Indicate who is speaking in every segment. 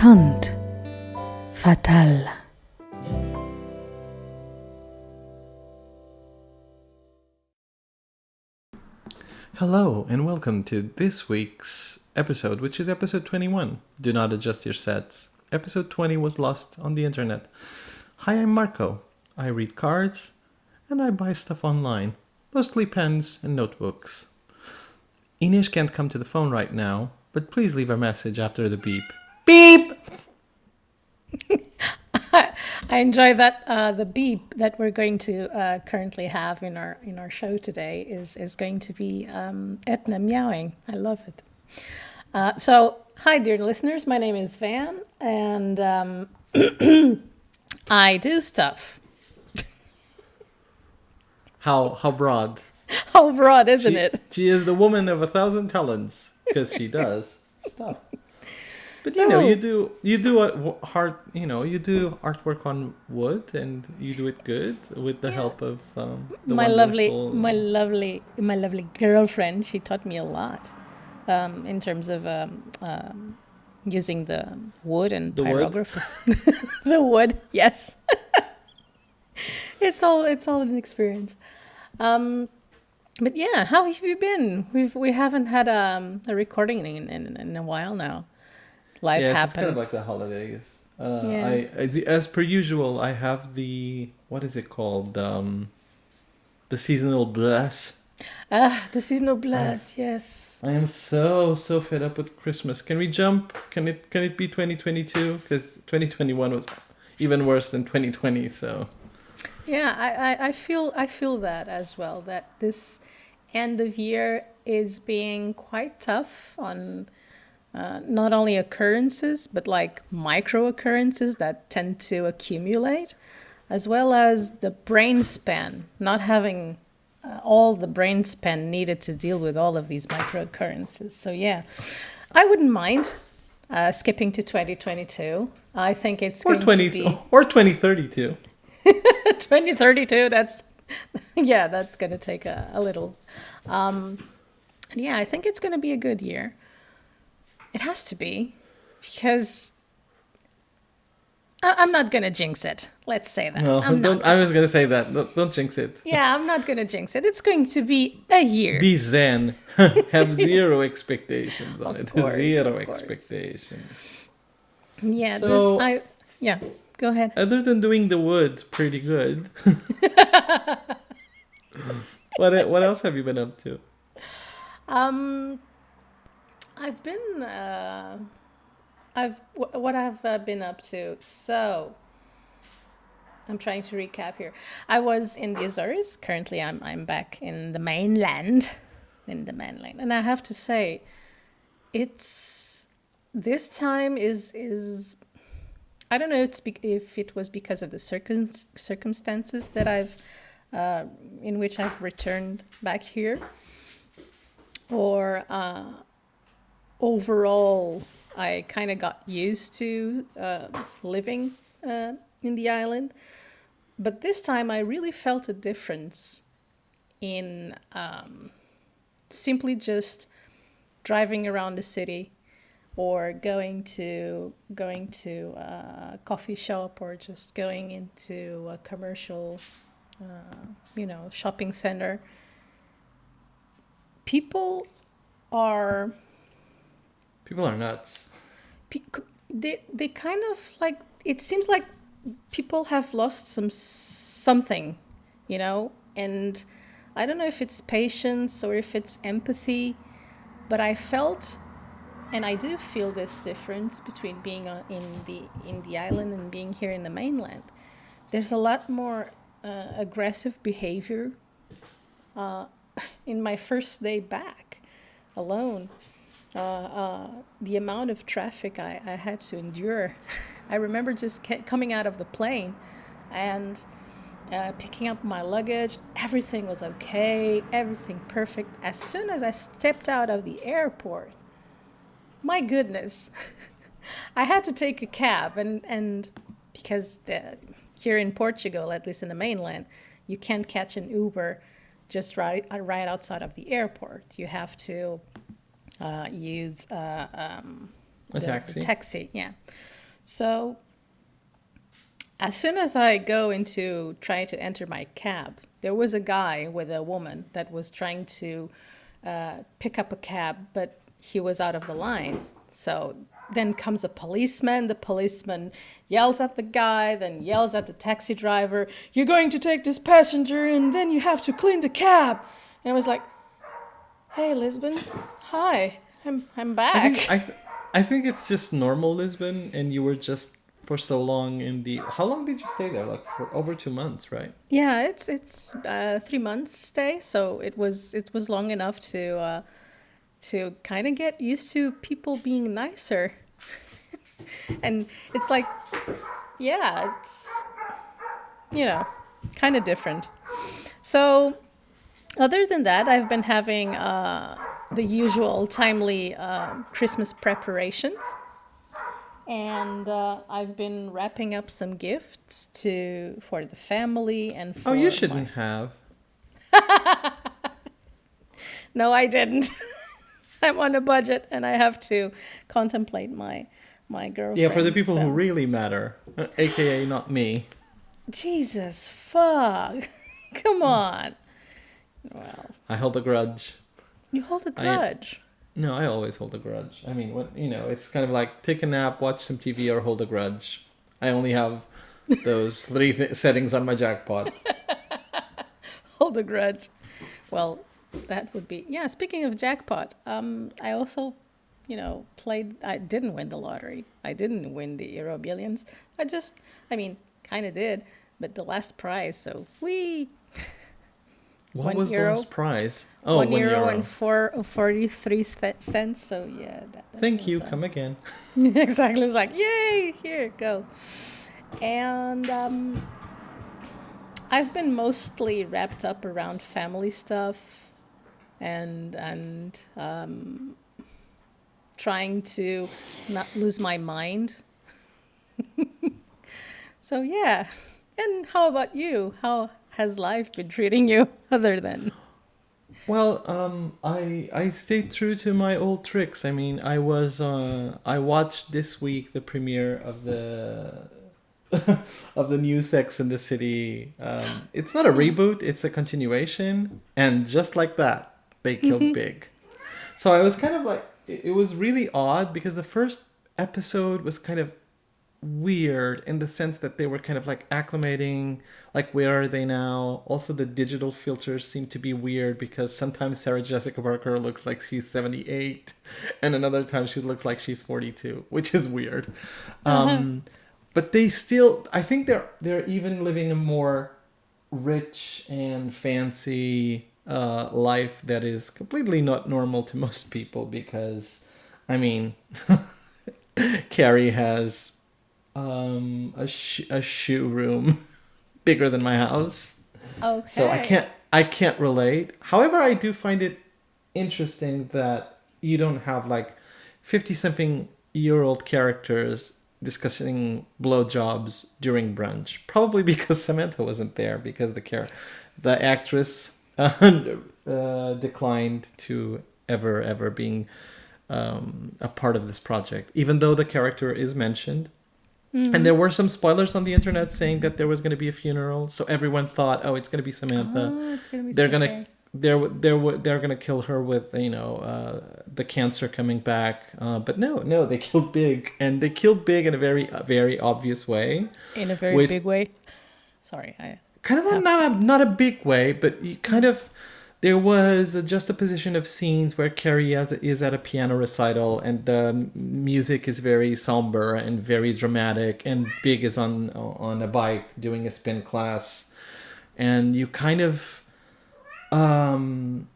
Speaker 1: Conte Fatal.
Speaker 2: Hello, and welcome to this week's episode, which is episode 21. Do not adjust your sets. Episode 20 was lost on the internet. Hi, I'm Marco. I read cards and I buy stuff online, mostly pens and notebooks. Ines can't come to the phone right now, but please leave a message after the beep. Beep!
Speaker 3: I enjoy that uh, the beep that we're going to uh, currently have in our in our show today is is going to be um, Etna meowing. I love it. Uh, so, hi, dear listeners. My name is Van, and um, I do stuff.
Speaker 2: How how broad?
Speaker 3: How broad, isn't
Speaker 2: she,
Speaker 3: it?
Speaker 2: She is the woman of a thousand talents because she does stuff. But you know, you do you do a hard you know you do artwork on wood and you do it good with the help of um, the
Speaker 3: my lovely, my lovely, my lovely girlfriend. She taught me a lot um, in terms of um, um, using the wood and
Speaker 2: The wood?
Speaker 3: pyrography. the wood, yes. it's all it's all an experience. Um, but yeah, how have you been? We've we haven't had um, a recording in, in in a while now. Life
Speaker 2: yeah,
Speaker 3: happens.
Speaker 2: it's kind of like the holidays. Uh,
Speaker 3: Yeah.
Speaker 2: I as, as per usual, I have the what is it called um, the seasonal bless.
Speaker 3: ah, the seasonal blast. Yes.
Speaker 2: I am so so fed up with Christmas. Can we jump? Can it can it be 2022? Because 2021 was even worse than 2020. So
Speaker 3: Yeah, I, I, I feel I feel that as well. That this end of year is being quite tough on uh, not only occurrences but like micro occurrences that tend to accumulate, as well as the brain span not having uh, all the brain span needed to deal with all of these micro occurrences. So yeah, I wouldn't mind uh, skipping to 2022. I think it's
Speaker 2: or
Speaker 3: going
Speaker 2: 20
Speaker 3: to be.
Speaker 2: or 2032.
Speaker 3: 2032 that's yeah that's going to take a, a little um yeah i think it's going to be a good year it has to be because I, i'm not going to jinx it let's say that
Speaker 2: No,
Speaker 3: I'm
Speaker 2: don't,
Speaker 3: not,
Speaker 2: I was gonna say that. Don't, don't jinx it.
Speaker 3: yeah i'm not going to jinx it it's going to be a year
Speaker 2: Be zen. Have zero expectations on it.
Speaker 3: course,
Speaker 2: zero expectations.
Speaker 3: yeah
Speaker 2: So-
Speaker 3: this i yeah go ahead
Speaker 2: Other than doing the wood, pretty good. what what else have you been up to?
Speaker 3: Um, I've been, uh, I've wh- what I've uh, been up to. So, I'm trying to recap here. I was in the Azores. Currently, I'm I'm back in the mainland, in the mainland, and I have to say, it's this time is is. I don't know if it was because of the circum- circumstances that I've, uh, in which I've returned back here or uh, overall, I kind of got used to uh, living uh, in the island. But this time, I really felt a difference in um, simply just driving around the city or going to going to a coffee shop or just going into a commercial uh, you know shopping center people are
Speaker 2: People are nuts.
Speaker 3: they they kind of like it seems like people have lost some something you know? And i don't know if it's patience or if it's empathy but i felt and i do feel this difference between being on, in the in the island and being here in the mainland. There's a lot more uh, aggressive behavior uh, in my first day back alone uh, uh, the amount of traffic I, I had to endure. I remember just coming out of the plane and uh, picking up my luggage. Everything was okay, everything perfect. As soon as I stepped out of the airport, my goodness, I had to take a cab. And, and because the, here in Portugal, at least in the mainland, you can't catch an Uber just right, right outside of the airport. You have to uh, use uh, um,
Speaker 2: A
Speaker 3: the-
Speaker 2: taxi.
Speaker 3: The taxi, yeah. So as soon as I go into trying to enter my cab, there was a guy with a woman that was trying to uh, pick up a cab, but he was out of the line. So then comes a policeman. The policeman yells at the guy, then yells at the taxi driver, You're going to take this passenger, and then you have to clean the cab. And I was like, Hey, Lisbon, hi, I'm, I'm
Speaker 2: I
Speaker 3: back.
Speaker 2: think, I, I think it's just normal Lisbon, and you were just for so long in the. How long did you stay there? Like for over two months, right?
Speaker 3: Yeah, it's it's uh, three months stay, so it was it was long enough to uh, to kind of get used to people being nicer, and it's like, yeah, it's you know, kind of different. So, other than that, I've been having uh, the usual timely uh, Christmas preparations. And uh, I've been wrapping up some gifts to for the family and for
Speaker 2: Oh, you shouldn't have.
Speaker 3: No, I didn't. I'm on a budget and I have to contemplate my my girlfriend.
Speaker 2: Yeah, for the people who really matter, uh, aka not me.
Speaker 3: Jesus fuck. Come on. Well,
Speaker 2: I hold a grudge.
Speaker 3: You hold a grudge.
Speaker 2: No, I always hold a grudge. I mean, when, you know, it's kind of like take a nap, watch some TV, or hold a grudge. I only have those three th- settings on my jackpot.
Speaker 3: hold a grudge. Well, that would be yeah. Speaking of jackpot, um, I also, you know, played. I didn't win the lottery. I didn't win the Euro Billions. I just, I mean, kind of did, but the last prize. So we
Speaker 2: What
Speaker 3: One
Speaker 2: was the last prize? Oh,
Speaker 3: one
Speaker 2: one
Speaker 3: euro
Speaker 2: euro.
Speaker 3: and four forty-three cents. So yeah. That, that
Speaker 2: Thank you.
Speaker 3: uh,
Speaker 2: Come again.
Speaker 3: exactly. It's like, yay, here, go. And um, I've been mostly wrapped up around family stuff and and um, trying to not lose my mind. so yeah. And how about you? How has life been treating you other than
Speaker 2: Well, um, I I stayed true to my old tricks. I mean, I was uh, I watched this week the premiere of the of the new Sex in the City. Um, it's not a reboot; it's a continuation, and just like that, they killed Big. So I was kind of like, it, it was really odd because the first episode was kind of weird in the sense that they were kind of like acclimating like where are they now? Also the digital filters seem to be weird because sometimes sarah jessica parker looks like she's 78 and another time she looks like she's 42 which is weird. Um but they still i think they're they're even living a more rich and fancy uh, life that is completely not normal to most people because i mean carrie has um a, sh- a shoe room bigger than my house.
Speaker 3: Okay?
Speaker 2: so i can't i can't relate. However i do find it interesting that you don't have like 50 something year old characters discussing blowjobs during brunch. Probably because samantha wasn't there because the care the actress uh, uh, declined to ever ever being um, a part of this project. Even though the character is mentioned and there were some spoilers on the internet saying that there was going to be a funeral so everyone thought oh it's going to be samantha.
Speaker 3: Oh, it's gonna be
Speaker 2: they're gonna they're they're they're gonna kill her with you know uh, the cancer coming back uh, but no no they killed big and they killed big in a very uh, very obvious way.
Speaker 3: In a very
Speaker 2: with-
Speaker 3: big way. Sorry, I
Speaker 2: kind of a, not a not a big way but you kind of there was just a juxtaposition of scenes where Carrie is, is at a piano recital and the music is very somber and very dramatic and Big is on on a bike doing a spin class. And you kind of um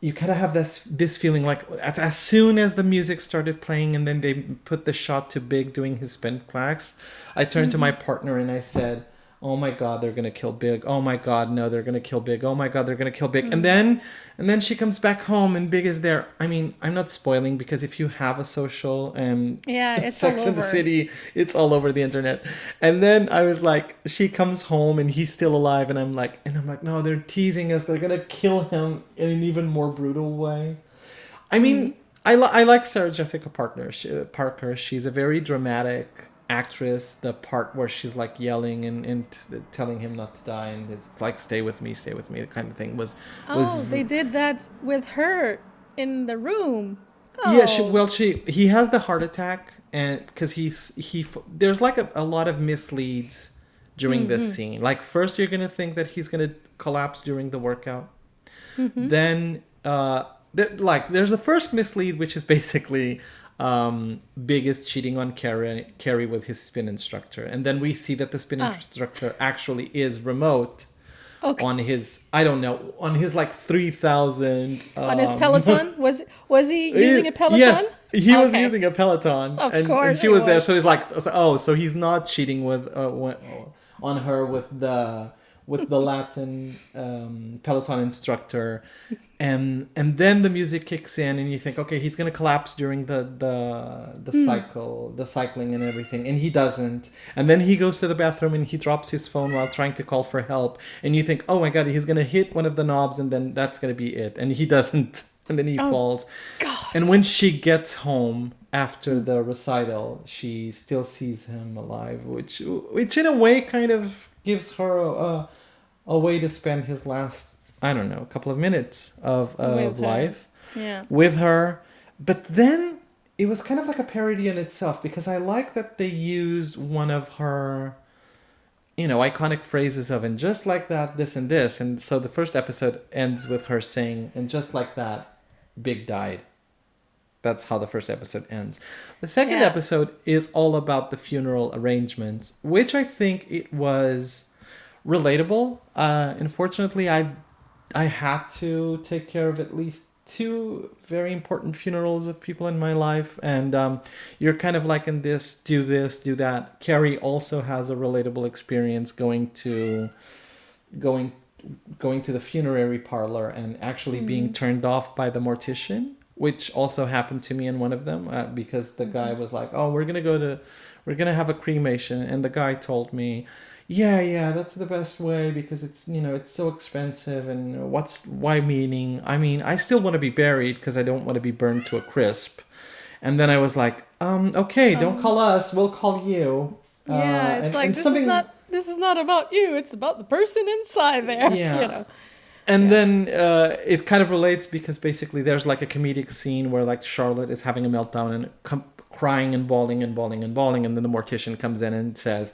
Speaker 2: you kind of have this this feeling like as, as soon as the music started playing and then they put the shot to Big doing his spin class I turned to my partner and I said oh my god they're gonna kill big. Oh my god no they're gonna kill big. Oh my god they're gonna kill big. And mm-hmm. then and then she comes back home and big is there. I mean i'm not spoiling because if you have a social and
Speaker 3: Yeah, it's
Speaker 2: sex in the city it's all over the internet. And then i was like she comes home and he's still alive and i'm like and i'm like no they're teasing us. They're gonna kill him in an even more brutal way. I mean mm-hmm. I, li- I like Sarah Jessica Parker. She, Parker. She's a very dramatic actress. The part where she's like yelling and, and t- telling him not to die, and it's like "Stay with me, stay with me," kind of thing was was
Speaker 3: Oh, they did that with her in the room.
Speaker 2: yeah. She
Speaker 3: Oh.
Speaker 2: well, she he has the heart attack, and because he's he there's like a, a lot of misleads during
Speaker 3: Mm-hmm.
Speaker 2: this scene. Like first, you're gonna think that he's gonna collapse during the workout.
Speaker 3: Mm-hmm.
Speaker 2: Then, uh, th- like there's the first mislead, which is basically um big is cheating on carrie carrie with his spin instructor and then we see that the spin
Speaker 3: Ah.
Speaker 2: instructor actually is remote
Speaker 3: Okay.
Speaker 2: on his i don't know on his like 3000
Speaker 3: on his
Speaker 2: um,
Speaker 3: Peloton? Was was he using a Peloton?
Speaker 2: Yes, he was using a Peloton,
Speaker 3: Of
Speaker 2: and, and she
Speaker 3: he
Speaker 2: was there. So he's like, oh, so he's not cheating with uh, on her with the with the Latin um, Peloton instructor, and and then the music kicks in, and you think, okay, he's gonna collapse during the the the
Speaker 3: Hmm.
Speaker 2: cycle, the cycling and everything, and he doesn't. And then he goes to the bathroom and he drops his phone while trying to call for help, and you think, oh my god, he's gonna hit one of the knobs, and then that's gonna be it, and he doesn't, and then he
Speaker 3: Oh,
Speaker 2: falls.
Speaker 3: God.
Speaker 2: And when she gets home after the recital, she still sees him alive, which which in a way kind of gives her a, a way to spend his last I don't know a couple of minutes of
Speaker 3: With
Speaker 2: of
Speaker 3: her.
Speaker 2: life
Speaker 3: Yeah.
Speaker 2: with her. But then it was kind of like a parody in itself because I like that they used one of her you know iconic phrases of and just like that this and this and so the first episode ends with her saying and just like that big died that's how the first episode ends the second
Speaker 3: Yeah.
Speaker 2: episode is all about the funeral arrangements which i think it was relatable uh unfortunately i i had to take care of at least two very important funerals of people in my life and um you're kind of like in this do this do that. Carrie also has a relatable experience going to going going to the funerary parlor and actually being turned off by the mortician which also happened to me in one of them uh, because the guy was like oh we're gonna go to we're gonna have a cremation and the guy told me yeah yeah that's the best way because it's you know it's so expensive and what's why meaning i mean i still want to be buried because i don't want to be burned to a crisp and then i was like um okay don't call us we'll call you
Speaker 3: Yeah,
Speaker 2: Uh,
Speaker 3: it's
Speaker 2: and-
Speaker 3: like
Speaker 2: and
Speaker 3: this
Speaker 2: something-
Speaker 3: is not this is not about you. It's about the person inside there.
Speaker 2: Yeah.
Speaker 3: You know.
Speaker 2: and
Speaker 3: Yeah.
Speaker 2: then uh, it kind of relates because basically there's like a comedic scene where like Charlotte is having a meltdown and com- crying and bawling and bawling and bawling, and then the mortician comes in and says,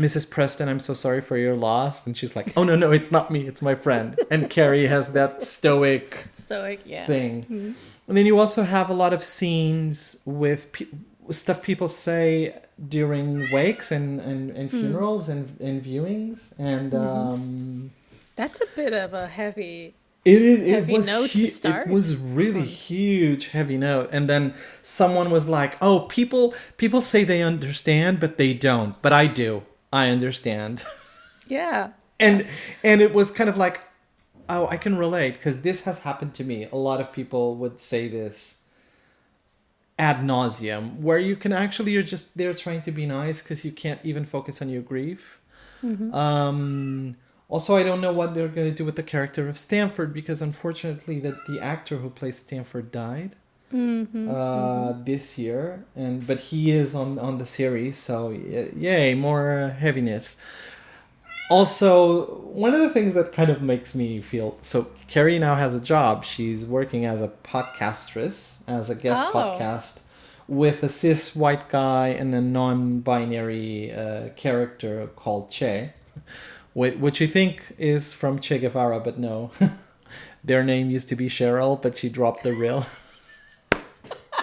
Speaker 2: "Mrs. Preston, I'm so sorry for your loss," and she's like, "Oh no, no, it's not me, it's my friend." And Carrie has that stoic
Speaker 3: Stoic. Yeah.
Speaker 2: thing.
Speaker 3: Mhm.
Speaker 2: And then you also have a lot of scenes with pe- stuff people say during wakes and, and, and
Speaker 3: Hmm.
Speaker 2: funerals and, and viewings. And
Speaker 3: Mm-hmm.
Speaker 2: um,
Speaker 3: That's a bit of a heavy.
Speaker 2: it, is it
Speaker 3: Heavy
Speaker 2: was
Speaker 3: note to
Speaker 2: hu-
Speaker 3: start
Speaker 2: It was really huge, heavy note. And then someone was like, "Oh, people people say they understand, but they don't. But I do. I understand."
Speaker 3: Yeah.
Speaker 2: and and it was kind of like oh i can relate because this has happened to me a lot of people would say this ad nauseum where you can actually you're just there trying to be nice because you can't even focus on your grief um also i don't know what they're going to do with the character of stanford because unfortunately that the actor who plays stanford died
Speaker 3: Mm-hmm.
Speaker 2: uh, this year, and but he is on on the series, so yay, more uh, heaviness. Also, one of the things that kind of makes me feel so Carrie now has a job. She's working as a podcastress, as a guest
Speaker 3: Oh.
Speaker 2: podcast with a cis white guy and a non-binary uh, character called Che, whi- which you think is from Che Guevara, but no. Their name used to be Cheryl, but she dropped the real.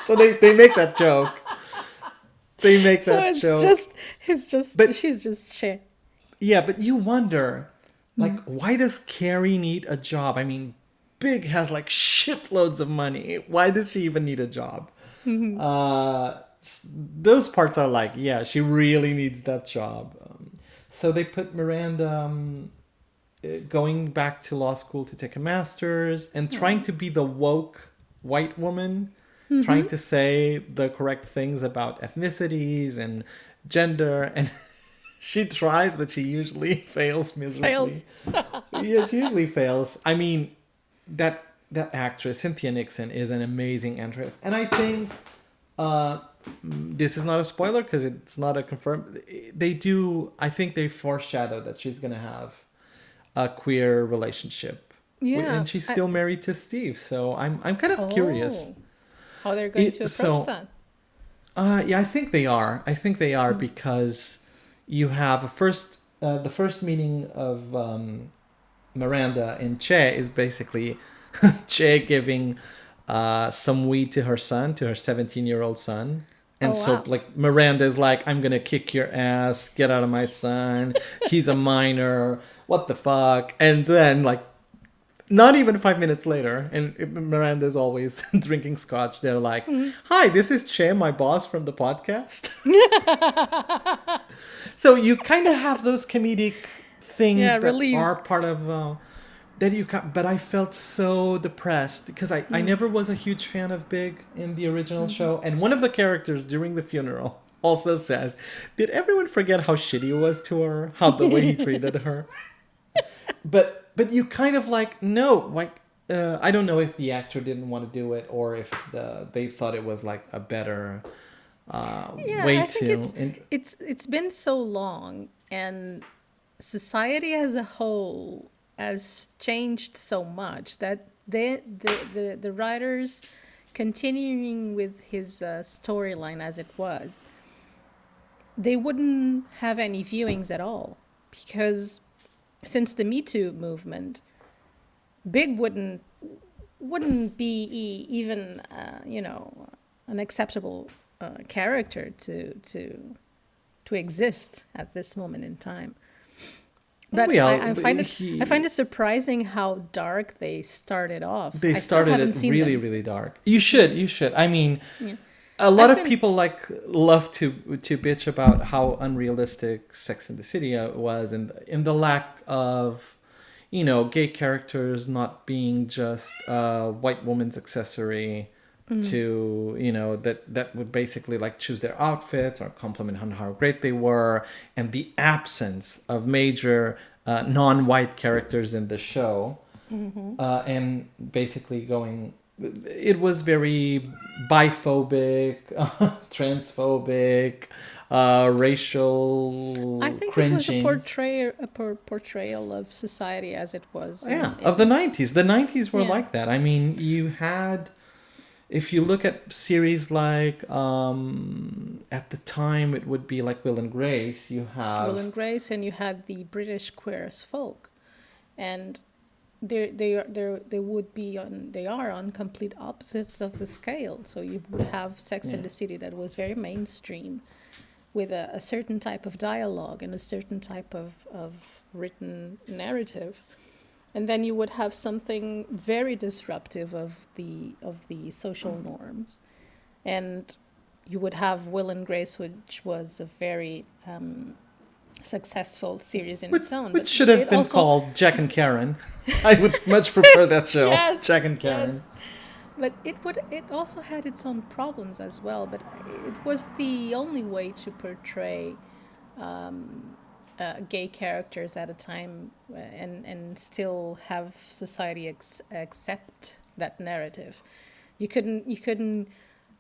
Speaker 2: so they, they make that joke. They make
Speaker 3: So
Speaker 2: that
Speaker 3: it's
Speaker 2: joke.
Speaker 3: just it's just
Speaker 2: But-
Speaker 3: she's just shit.
Speaker 2: Yeah, but you wonder, like,
Speaker 3: Mm.
Speaker 2: why does Carrie need a job? I mean, Big has like shitloads of money. Why does she even need a job?
Speaker 3: Mm-hmm.
Speaker 2: Uh, those parts are like, yeah, she really needs that job. Um, so they put Miranda um, uh, going back to law school to take a master's and trying to be the woke white woman,
Speaker 3: Mm-hmm.
Speaker 2: trying to say the correct things about ethnicities and gender and. She tries, but she usually fails miserably.
Speaker 3: Fails.
Speaker 2: yeah, she usually fails. I mean, that that actress Cynthia Nixon is an amazing actress, and I think uh, this is not a spoiler because it's not a confirmed. They do. I think they foreshadow that she's gonna have a queer relationship.
Speaker 3: Yeah,
Speaker 2: and she's
Speaker 3: I-
Speaker 2: still married to Steve. So I'm I'm kind of curious.
Speaker 3: How they're going
Speaker 2: It-
Speaker 3: to approach
Speaker 2: so-
Speaker 3: that.
Speaker 2: Uh, yeah, I think they are. I think they are because you have a first, uh, the first meeting of um, Miranda and Che is basically Che giving uh, some weed to her son, to her 17 year old son. And
Speaker 3: Oh,
Speaker 2: so,
Speaker 3: wow.
Speaker 2: like, Miranda's like, I'm gonna kick your ass, get out of my son. He's a minor. What the fuck? And then, like, not even five minutes later, and Miranda's always drinking scotch. They're like,
Speaker 3: Mm-hmm.
Speaker 2: "Hi, this is Che, my boss from the podcast." so you kind of have those comedic things
Speaker 3: Yeah,
Speaker 2: that
Speaker 3: reliefs.
Speaker 2: are part of uh, that you. Ca- but I felt so depressed because I
Speaker 3: Mm.
Speaker 2: I never was a huge fan of Big in the original
Speaker 3: Mm-hmm.
Speaker 2: show, and one of the characters during the funeral also says, "Did everyone forget how shitty he was to her? How the way he treated her?" but but you kind of like no like uh, I don't know if the actor didn't want to do it or if the they thought it was like a better uh,
Speaker 3: Yeah,
Speaker 2: way
Speaker 3: I think
Speaker 2: to
Speaker 3: it's
Speaker 2: in-
Speaker 3: it's it's been so long, and society as a whole has changed so much that the the the, the writers continuing with his uh, storyline as it was, they wouldn't have any viewings at all because since the Me Too movement, Big wouldn't wouldn't be even uh, you know an acceptable uh, character to to to exist at this moment in time. But
Speaker 2: Well,
Speaker 3: I, I find it
Speaker 2: he-
Speaker 3: I find it surprising how dark they started off.
Speaker 2: they
Speaker 3: I
Speaker 2: started it really
Speaker 3: them.
Speaker 2: really dark you should you should i mean
Speaker 3: Yeah.
Speaker 2: A lot
Speaker 3: I've
Speaker 2: of
Speaker 3: been-
Speaker 2: people like love to to bitch about how unrealistic sex in the city uh, was and in the lack of you know gay characters not being just a white woman's accessory
Speaker 3: Mm.
Speaker 2: to you know that that would basically like choose their outfits or compliment on how great they were and the absence of major uh, non-white characters in the show
Speaker 3: Mm-hmm.
Speaker 2: uh, and basically going it was very biphobic transphobic uh, racial
Speaker 3: I think
Speaker 2: cringing
Speaker 3: it was a portrayal a por- portrayal of society as it was.
Speaker 2: yeah
Speaker 3: in-
Speaker 2: of the 90s the 90s were
Speaker 3: Yeah.
Speaker 2: like that i mean you had if you look at series like um at the time it would be like will and grace you have
Speaker 3: Will and Grace, and you had the British queer as folk, and they they are they they would be on they are on complete opposites of the scale. So you would have Sex in the City that was very mainstream, with a, a certain type of dialogue and a certain type of of written narrative, and then you would have something very disruptive of the of the social norms, and you would have Will and Grace, which was a very um, successful series in
Speaker 2: which,
Speaker 3: its own.
Speaker 2: which should have been
Speaker 3: also-
Speaker 2: called jack and karen i would much prefer that show
Speaker 3: Yes,
Speaker 2: jack and karen
Speaker 3: yes. But it would it also had its own problems as well. But it was the only way to portray um, uh, gay characters at a time uh, and and still have society ex- accept that narrative. You couldn't you couldn't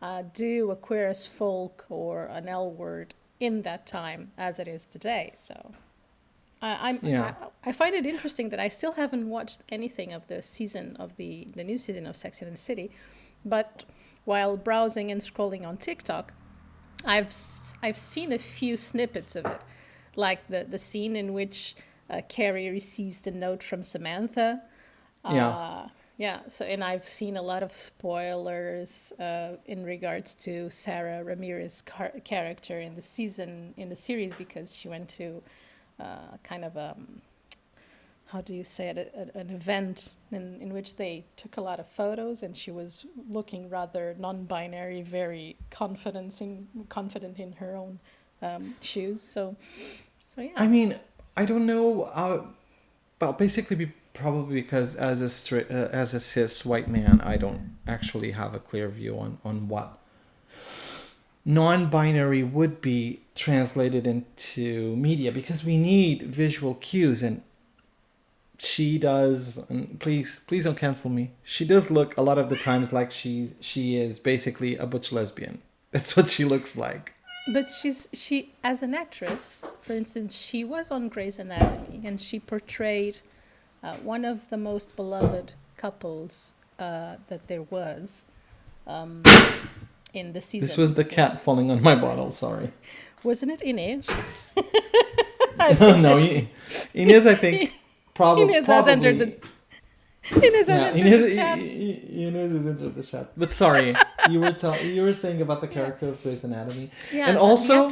Speaker 3: uh, do a queer as folk or an L word in that time as it is today. So. I, I'm,
Speaker 2: Yeah.
Speaker 3: I, I find it interesting that I still haven't watched anything of the season of the, the new season of Sex and the City, but while browsing and scrolling on TikTok, I've I've seen a few snippets of it, like the the scene in which uh, Carrie receives the note from Samantha. Uh, yeah. So and I've seen a lot of spoilers uh, in regards to Sara Ramirez's car- character in the season in the series because she went to uh, kind of a how do you say it a, a- an event in, in which they took a lot of photos and she was looking rather non-binary very confident in confident in her own um, shoes so so yeah
Speaker 2: I mean, I don't know. Uh, well, basically, probably because as a stri- uh, as a cis white man, I don't actually have a clear view on on what non-binary would be translated into media because we need visual cues and she does. And please, please don't cancel me. She does look a lot of the times like she she is basically a butch lesbian. That's what she looks like.
Speaker 3: But she's she as an actress, for instance, she was on Grey's Anatomy and she portrayed uh, one of the most beloved couples uh, that there was um, in the season.
Speaker 2: This was the cat falling on my bottle. Sorry.
Speaker 3: wasn't it Inez?
Speaker 2: no, I- Inez, I think probably.
Speaker 3: Inez has entered the Inez has
Speaker 2: Yeah,
Speaker 3: entered
Speaker 2: Inez,
Speaker 3: the chat.
Speaker 2: Inez has entered the chat. But sorry, you were tell- you were saying about the character of Grey's Anatomy.
Speaker 3: Yeah,
Speaker 2: and also,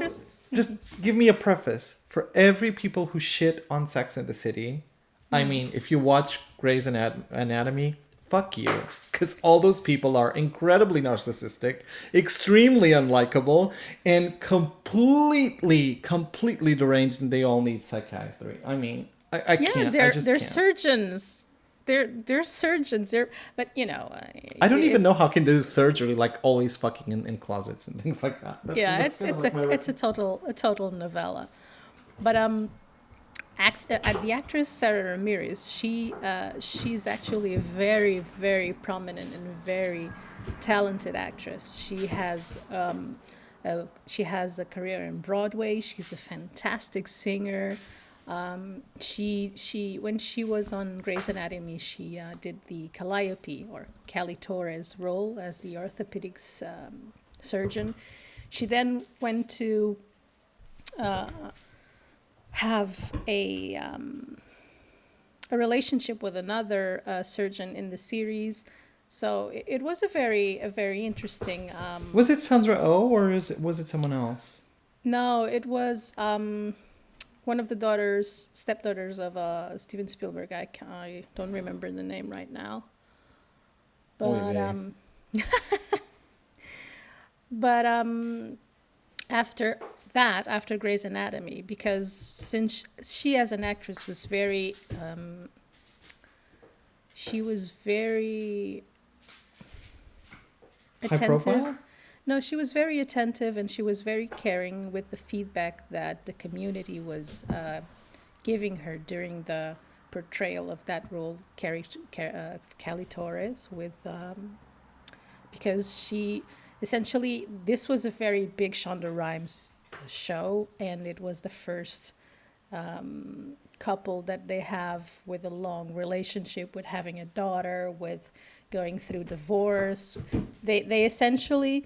Speaker 2: just give me a preface for every people who shit on Sex in the City. I mean, if you watch Grey's Anat- Anatomy, fuck you, because all those people are incredibly narcissistic, extremely unlikable, and completely, completely deranged, and they all need psychiatry. I mean, I, I
Speaker 3: yeah,
Speaker 2: can't.
Speaker 3: they're
Speaker 2: I just
Speaker 3: they're
Speaker 2: can't.
Speaker 3: surgeons. They're they're surgeons. They're but you know.
Speaker 2: I don't even know how can do surgery like always fucking in, in closets and things like that. That-
Speaker 3: yeah
Speaker 2: that's
Speaker 3: it's it's
Speaker 2: like
Speaker 3: a it's a total a total novella but um act uh, the actress sara ramirez she uh, she's actually a very very prominent and very talented actress. She has um uh, she has a career in broadway. She's a fantastic singer. Um, she she when she was on Grey's Anatomy, she uh, did the Calliope or Callie Torres role as the orthopedics um, surgeon. She then went to uh, have a um, a relationship with another uh, surgeon in the series. So it, it was a very a very interesting. Um,
Speaker 2: Was it Sandra Oh or is it, was it someone else?
Speaker 3: no, it was um, one of the daughters, stepdaughters of uh, Steven Spielberg. I, I don't remember the name right now. But um, but um, after that, after Grey's Anatomy, because since she as an actress was very, um, she was very attentive. No, she was very attentive and she was very caring with the feedback that the community was uh, giving her during the portrayal of that role, Carrie, Ca- uh, Callie Torres, with um, because she essentially this was a very big Shonda Rhimes show, and it was the first um, couple that they have with a long relationship, with having a daughter, with going through divorce. They they essentially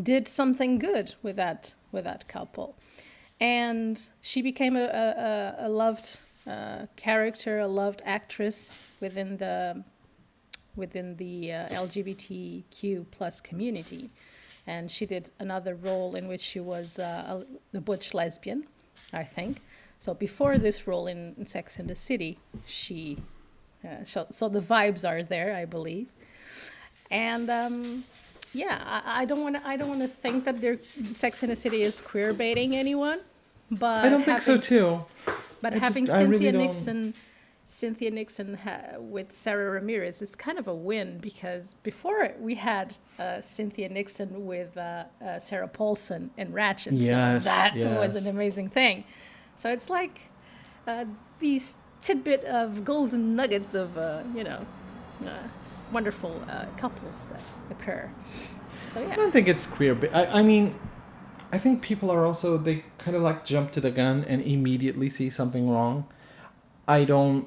Speaker 3: did something good with that with that couple, and she became a a, a- loved uh, character, a loved actress within the within the uh, LGBTQ plus community, and she did another role in which she was uh, a, a butch lesbian, I think. So before this role in, in Sex and the City, she uh, so, so the vibes are there, I believe, and um, yeah, I, I don't want to I don't want to think that their Sex and the City is queer baiting anyone, but
Speaker 2: I don't think so too.
Speaker 3: but
Speaker 2: I just-
Speaker 3: having
Speaker 2: really
Speaker 3: Cynthia
Speaker 2: don't-
Speaker 3: Nixon, Cynthia Nixon ha- with Sara Ramirez is kind of a win because before we had uh, Cynthia Nixon with uh, uh, Sarah Paulson and Ratched,
Speaker 2: Yes,
Speaker 3: so that was an amazing thing. So it's like uh, these tidbit of golden nuggets of uh, you know uh, wonderful uh, couples that occur. So
Speaker 2: I don't think it's queer. But I, I mean, I think people are also they kind of like jump to the gun and immediately see something wrong. I don't.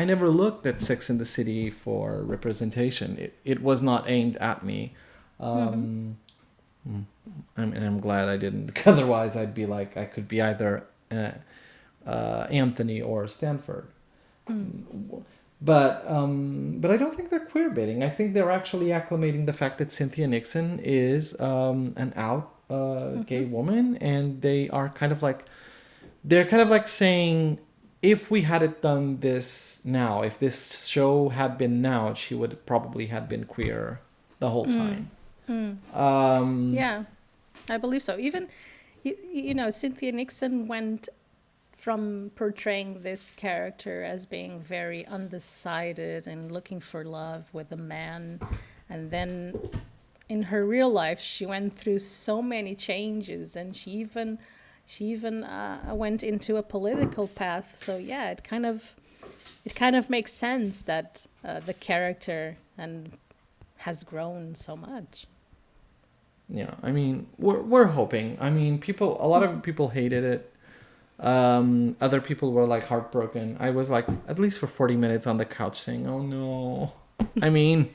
Speaker 2: I never looked at Sex in the City for representation. It it was not aimed at me. Um, mm, I mean, I'm glad I didn't. Otherwise, I'd be like I could be either uh, uh, Anthony or Stanford. But um, but I don't think they're queer baiting. I think they're actually acclimating the fact that Cynthia Nixon is um, an out uh, gay woman, and they are kind of like they're kind of like saying if we had it done this now, if this show had been now, she would probably have been queer the whole time. Um,
Speaker 3: Yeah, I believe so. Even, you, you know, Cynthia Nixon went from portraying this character as being very undecided and looking for love with a man, and then in her real life, she went through so many changes, and she even she even uh, went into a political path. So yeah, it kind of it kind of makes sense that uh, the character and has grown so much.
Speaker 2: Yeah, I mean, we're we're hoping. I mean, people. A lot of people hated it. Um, other people were like heartbroken. I was like, at least for forty minutes on the couch, saying, "Oh no." I mean,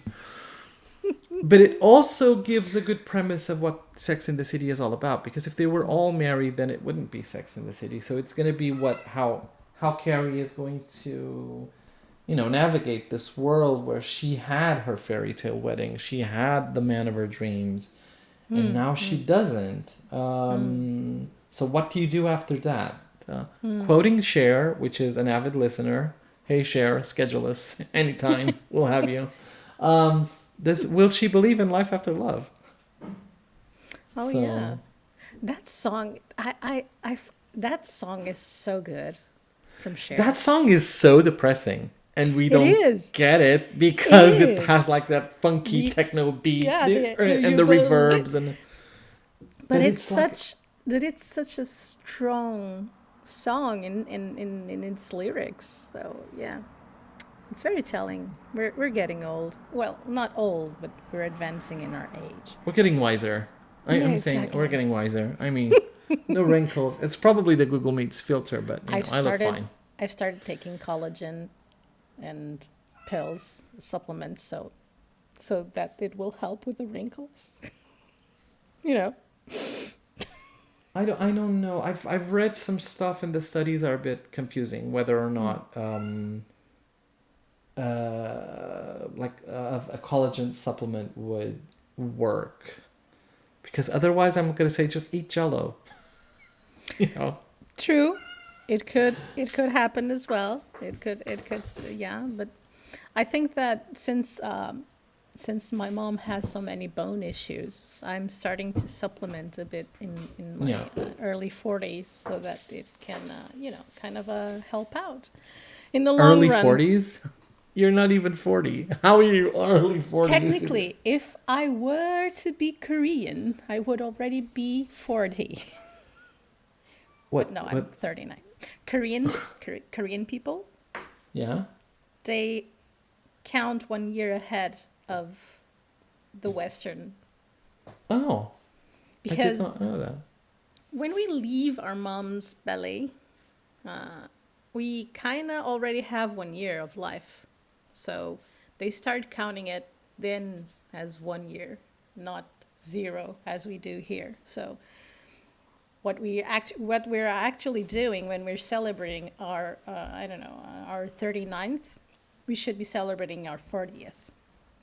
Speaker 2: but it also gives a good premise of what Sex in the City is all about. Because if they were all married, then it wouldn't be Sex in the City. So it's gonna be what how how Carrie is going to, you know, navigate this world where she had her fairy tale wedding, she had the man of her dreams and now she doesn't. Um, So what do you do after that? Uh, Quoting Cher, which is an avid listener. Hey Cher, schedule us anytime. we'll have you. Um, this will she believe in life after love?
Speaker 3: Oh
Speaker 2: So-
Speaker 3: yeah, that song. I, I I that song is so good from Cher.
Speaker 2: That song is so depressing, and we don't get it because it has like that funky
Speaker 3: Ye-
Speaker 2: techno beat
Speaker 3: Yeah, the-
Speaker 2: and
Speaker 3: you
Speaker 2: the reverbs and.
Speaker 3: but
Speaker 2: but
Speaker 3: it's,
Speaker 2: it's like-
Speaker 3: such that it's such a strong song in, in, in, in its lyrics. So yeah, it's very telling. We're we're getting old. Well, not old, but we're advancing in our age.
Speaker 2: We're getting wiser. I,
Speaker 3: Yeah,
Speaker 2: I'm saying we're getting wiser. I mean, no wrinkles. It's probably the Google Meets filter, but you know,
Speaker 3: I've
Speaker 2: I look
Speaker 3: started.
Speaker 2: fine.
Speaker 3: I've started taking collagen and pills, supplements, so so that it will help with the wrinkles. you know.
Speaker 2: I don't. I don't know. I've I've read some stuff, and the studies are a bit confusing whether or not um, uh, like a, a collagen supplement would work, because otherwise I'm gonna say just eat Jello. you know.
Speaker 3: True. It could it could happen as well. It could it could yeah, but I think that since um, since my mom has so many bone issues, I'm starting to supplement a bit in in my
Speaker 2: Yeah.
Speaker 3: uh, early 40s so that it can uh, you know kind of uh, help out in the long
Speaker 2: Early
Speaker 3: run.
Speaker 2: forties. You're not even forty. How are you early 40?
Speaker 3: Technically, if I were to be Korean, I would already be 40.
Speaker 2: What?
Speaker 3: No, I'm 39. Korean Korean people
Speaker 2: yeah.
Speaker 3: they count one year ahead of the Western
Speaker 2: Oh. I did
Speaker 3: because
Speaker 2: not know that.
Speaker 3: when we leave our mom's belly, uh, we kind of already have one year of life. So they start counting it then as one year, not zero as we do here. So what we act what we're actually doing when we're celebrating our uh, I don't know uh, our 39th, we should be celebrating our 40th.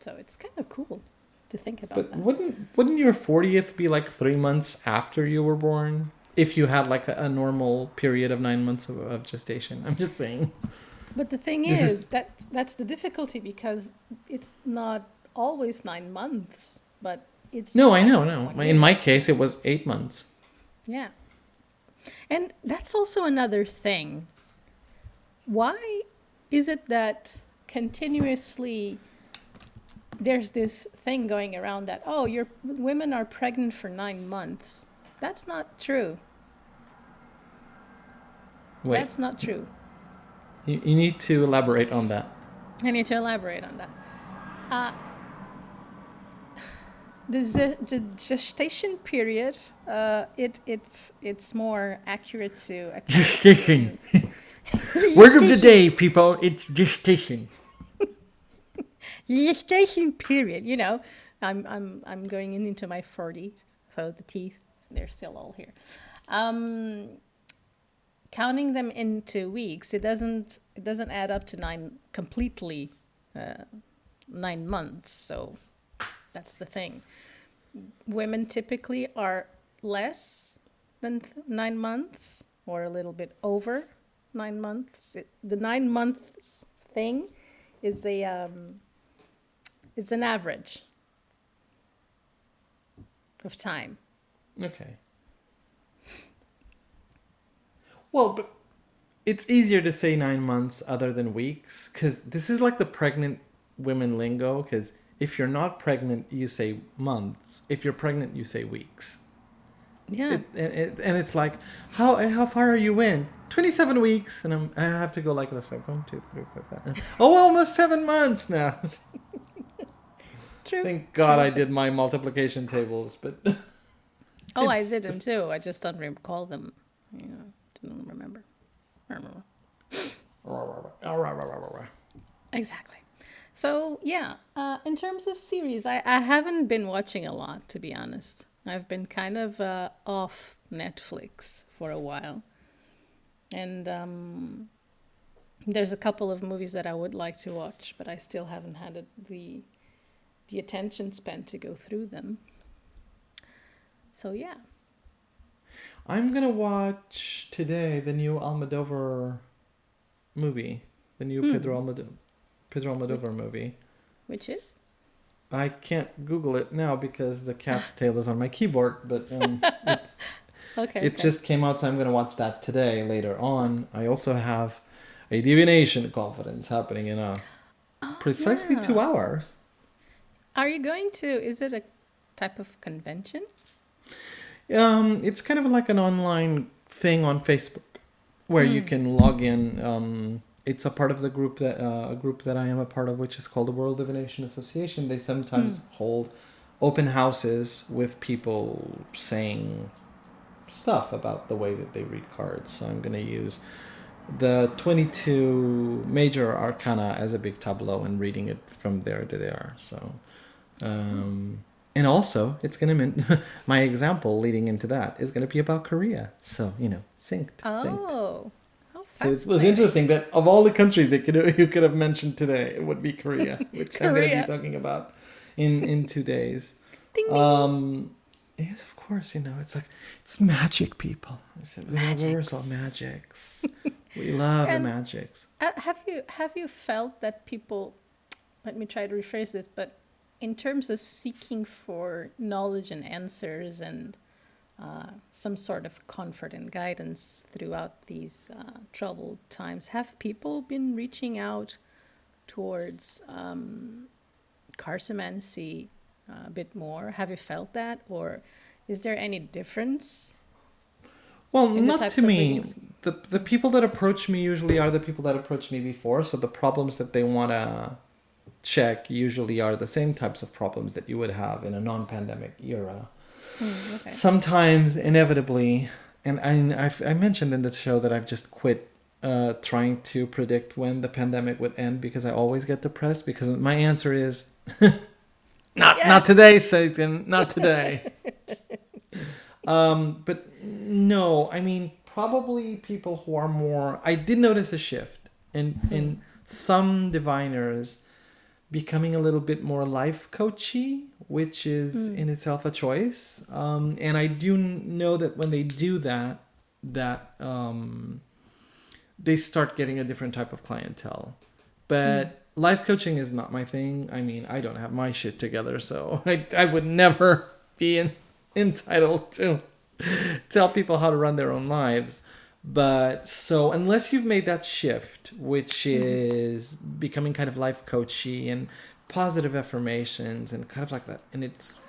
Speaker 3: So it's kind of cool to think about
Speaker 2: But
Speaker 3: that.
Speaker 2: wouldn't wouldn't your fortieth be like three months after you were born? If you had like a, a normal period of nine months of, of gestation, I'm just saying.
Speaker 3: But the thing is,
Speaker 2: is-
Speaker 3: that that's the difficulty because it's not always nine months, but it's
Speaker 2: No, I know, no. In my case, it was eight months.
Speaker 3: yeah, and that's also another thing. Why is it that continuously there's this thing going around that oh, your women are pregnant for nine months? That's not true.
Speaker 2: Wait,
Speaker 3: That's not true.
Speaker 2: You, you need to elaborate on that.
Speaker 3: I need to elaborate on that. Uh, the, the gestation period, uh, it it's it's more accurate to.
Speaker 2: Gestation. Word of the day, people. It's gestation.
Speaker 3: gestation period. You know, I'm I'm I'm going in into my 40s, so the teeth they're still all here. Um, counting them into weeks, it doesn't it doesn't add up to nine completely uh, nine months. So that's the thing. Women typically are less than th- nine months, or a little bit over nine months. It, the nine months thing is a um, it's an average of time.
Speaker 2: Okay. Well, but it's easier to say nine months other than weeks because this is like the pregnant women lingo. Because if you're not pregnant, you say months. If you're pregnant, you say weeks.
Speaker 3: Yeah.
Speaker 2: It, and, it, and it's like, how how far are you in? Twenty seven weeks, and I'm I have to go like this, like one, two, three, four, five. Oh, almost seven months now.
Speaker 3: True.
Speaker 2: Thank God I did my multiplication tables, but
Speaker 3: oh, I did them too. I just don't recall them. You didn't remember. I remember. Exactly. So yeah, uh, in terms of series, I, I haven't been watching a lot to be honest. I've been kind of uh, off Netflix for a while, and um, there's a couple of movies that I would like to watch, but I still haven't had the the attention span to go through them. So yeah,
Speaker 2: I'm gonna watch today the new Almodovar movie, the new
Speaker 3: Hmm.
Speaker 2: Pedro Almodovar, Pedro Almodovar movie.
Speaker 3: which is
Speaker 2: I can't Google it now because the cat's tail is on my keyboard, but um, it's,
Speaker 3: okay.
Speaker 2: it
Speaker 3: okay.
Speaker 2: just came out, so I'm gonna watch that today. Later on, I also have a divination conference happening in a precisely two
Speaker 3: Oh, yeah.
Speaker 2: hours.
Speaker 3: Are you going to? Is it a type of convention?
Speaker 2: Um, it's kind of like an online thing on Facebook where you
Speaker 3: Hmm.
Speaker 2: can log in. Um, it's a part of the group that uh, a group that I am a part of, which is called the World Divination Association. They sometimes
Speaker 3: Hmm.
Speaker 2: hold open houses with people saying stuff about the way that they read cards. So I'm going to use the 22 major arcana as a big tableau and reading it from there to there. So, um, and also it's going to mean my example leading into that is going to be about Korea. So, you know, synced. synced.
Speaker 3: Oh, how
Speaker 2: So it was interesting that of all the countries that could you could have mentioned today, it would be Korea, which I'm going to be talking about in in two days.
Speaker 3: Ding, ding.
Speaker 2: Um, yes, of course. You know, it's like it's magic, people. It's the universal
Speaker 3: Magics.
Speaker 2: magics. we love
Speaker 3: And-
Speaker 2: the magics.
Speaker 3: Uh, have you have you felt that people? Let me try to rephrase this, but in terms of seeking for knowledge and answers and uh, some sort of comfort and guidance throughout these uh, troubled times, have people been reaching out towards um, cartomancy uh, a bit more? Have you felt that, or is there any difference?
Speaker 2: Well, not to me.
Speaker 3: readings.
Speaker 2: The the people that approach me usually are the people that approached me before. So the problems that they want to check usually are the same types of problems that you would have in a non-pandemic era.
Speaker 3: Hmm, okay.
Speaker 2: Sometimes, inevitably, and I I've, I mentioned in this show that I've just quit uh, trying to predict when the pandemic would end because I always get depressed because my answer is not
Speaker 3: Yeah.
Speaker 2: not today, Satan, not today. um, but no, I mean probably people who are more. I did notice a shift in in some diviners becoming a little bit more life coachy, which is
Speaker 3: Mm.
Speaker 2: in itself a choice. Um, and I do know that when they do that, that um, they start getting a different type of clientele. But life coaching is not my thing. I mean, I don't have my shit together, so I, I would never be in, entitled to tell people how to run their own lives. But so unless you've made that shift, which hmm. is becoming kind of life coachy and positive affirmations and kind of like that, and it's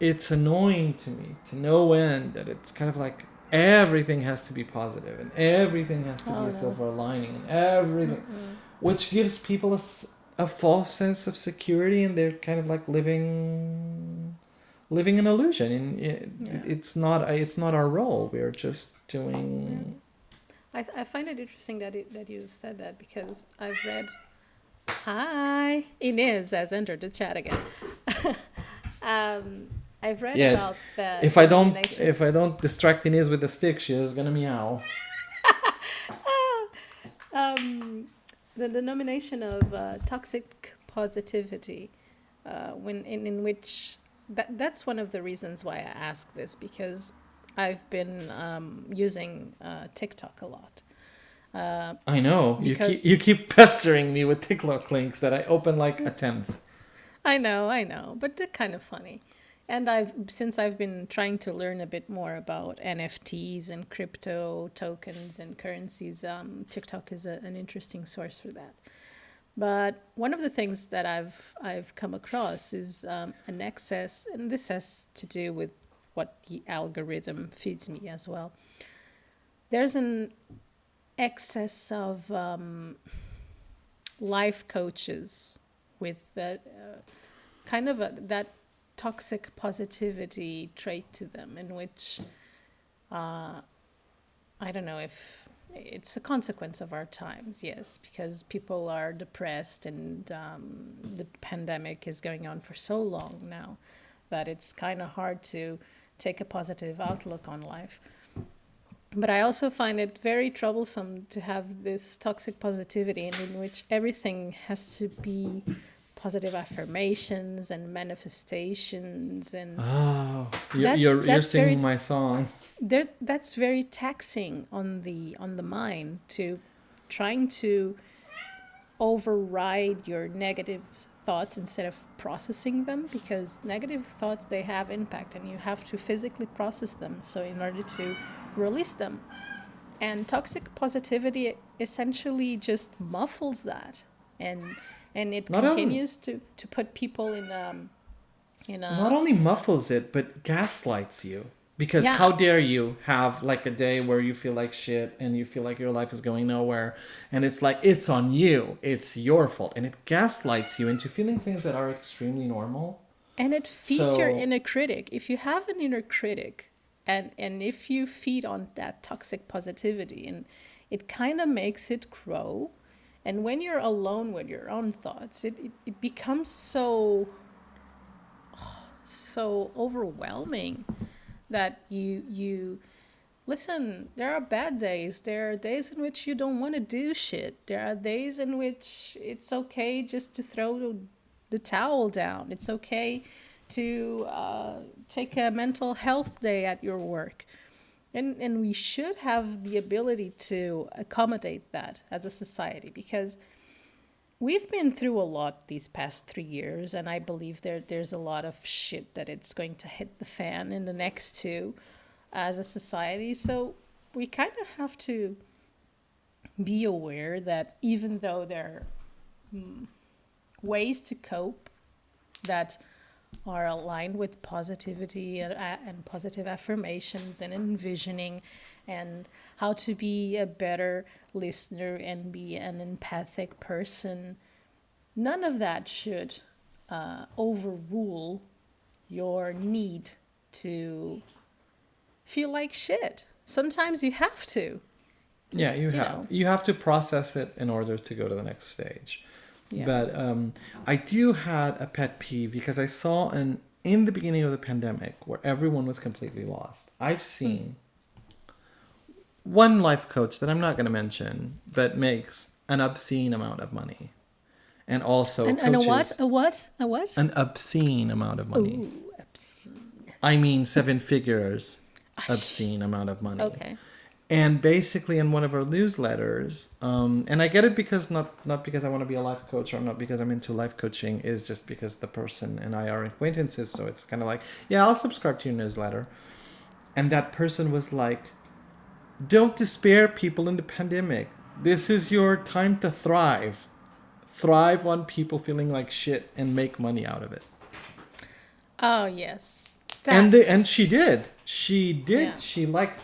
Speaker 2: it's annoying to me to no end that it's kind of like everything has to be positive and everything has to
Speaker 3: Oh,
Speaker 2: be a silver lining and everything which gives people a, a false sense of security and they're kind of like living living an illusion and it,
Speaker 3: Yeah.
Speaker 2: it's not it's not our role. We're just doing
Speaker 3: I, I find it interesting that it, that you said that because I've read. Hi, Inez has entered the chat again. um, I've read
Speaker 2: Yeah,
Speaker 3: about the.
Speaker 2: if i don't if i don't distract Inez with the stick she is gonna meow
Speaker 3: um, the, the nomination of uh, toxic positivity, uh, when in, in which that that's one of the reasons why I ask this because I've been um, using uh, TikTok a lot. Uh,
Speaker 2: i know you keep you keep pestering me with tiktok links that i open like a tenth
Speaker 3: I know, I know, but they're kind of funny. And I've since I've been trying to learn a bit more about NFTs and crypto tokens and currencies. Um, TikTok is a, an interesting source for that. But one of the things that I've I've come across is um, an excess, and this has to do with what the algorithm feeds me as well. There's an excess of um, life coaches with that uh, kind of a, that toxic positivity trait to them, in which uh, I don't know if it's a consequence of our times, yes, because people are depressed and um, the pandemic is going on for so long now that it's kind of hard to take a positive outlook on life. But I also find it very troublesome to have this toxic positivity in which everything has to be positive affirmations and manifestations and
Speaker 2: Oh, you're,
Speaker 3: That's-
Speaker 2: you're, you're singing
Speaker 3: very-
Speaker 2: my song.
Speaker 3: that's very taxing on the on the mind to trying to override your negative thoughts instead of processing them because negative thoughts they have impact and you have to physically process them so in order to release them and toxic positivity essentially just muffles that and and it
Speaker 2: Not only-
Speaker 3: continues to to put people in um in a
Speaker 2: Not only muffles it, but gaslights you. Because
Speaker 3: Yeah.
Speaker 2: how dare you have like a day where you feel like shit and you feel like your life is going nowhere and it's like it's on you. It's your fault. And it gaslights you into feeling things that are extremely normal.
Speaker 3: and it feeds your inner critic if you have an inner critic and and if you feed on that toxic positivity and it kind of makes it grow and when you're alone with your own thoughts it, it, it becomes so so overwhelming that you you listen there are bad days. There are days in which you don't want to do shit. There are days in which it's okay just to throw the towel down. It's okay to uh, take a mental health day at your work. And and we should have the ability to accommodate that as a society because we've been through a lot these past three years and i believe there there's a lot of shit that it's going to hit the fan in the next two as a society. So we kind of have to be aware that even though there are mm, ways to cope that are aligned with positivity and, uh, and positive affirmations and envisioning and how to be a better listener and be an empathic person. None of that should uh, overrule your need to feel like shit. Sometimes you have to.
Speaker 2: yeah, you,
Speaker 3: you
Speaker 2: have.
Speaker 3: know.
Speaker 2: You have to process it in order to go to the next stage.
Speaker 3: Yeah.
Speaker 2: But um, I do had a pet peeve because I saw an in the beginning of the pandemic where everyone was completely lost. I've seen one life coach that I'm not going to mention, but makes an obscene amount of money, and also
Speaker 3: and, and a what? A what? A what?
Speaker 2: an obscene amount of money.
Speaker 3: Ooh, obscene.
Speaker 2: I mean, seven figures, obscene amount of money.
Speaker 3: Okay.
Speaker 2: And basically, in one of our newsletters, um, and I get it because not not because I want to be a life coach or not because I'm into life coaching, is just because the person and I are acquaintances. So it's kind of like, yeah, I'll subscribe to your newsletter. And that person was like, "Don't despair, people in the pandemic. This is your time to thrive. Thrive on people feeling like shit and make money out of it."
Speaker 3: Oh yes.
Speaker 2: and they, and she did she did
Speaker 3: Yeah.
Speaker 2: she like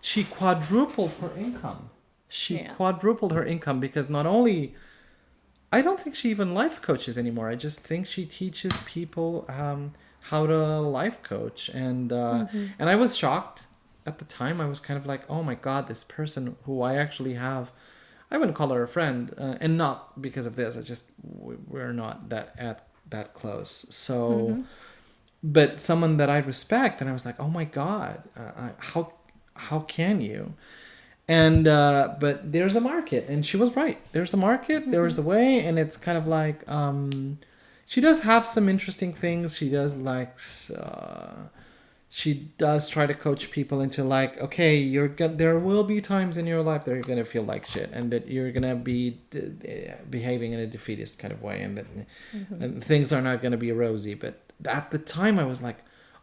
Speaker 2: she quadrupled her income she
Speaker 3: Yeah.
Speaker 2: quadrupled her income because not only i don't think she even life coaches anymore i just think she teaches people um, how to life coach and uh,
Speaker 3: Mm-hmm.
Speaker 2: and i was shocked at the time i was kind of like oh my god this person who i actually have i wouldn't call her a friend uh, and not because of this it's just we- we're not that at that close so
Speaker 3: Mm-hmm.
Speaker 2: but someone that I respect, and I was like, oh my god, uh, I, how how can you? And uh, but there's a market, and she was right. There's a market, there's a way, and it's kind of like um, she does have some interesting things. She does like uh, she does try to coach people into like, okay, you're gonna there will be times in your life that you're gonna feel like shit, and that you're gonna be behaving in a defeatist kind of way, and that and things are not gonna be rosy. But at the time, I was like,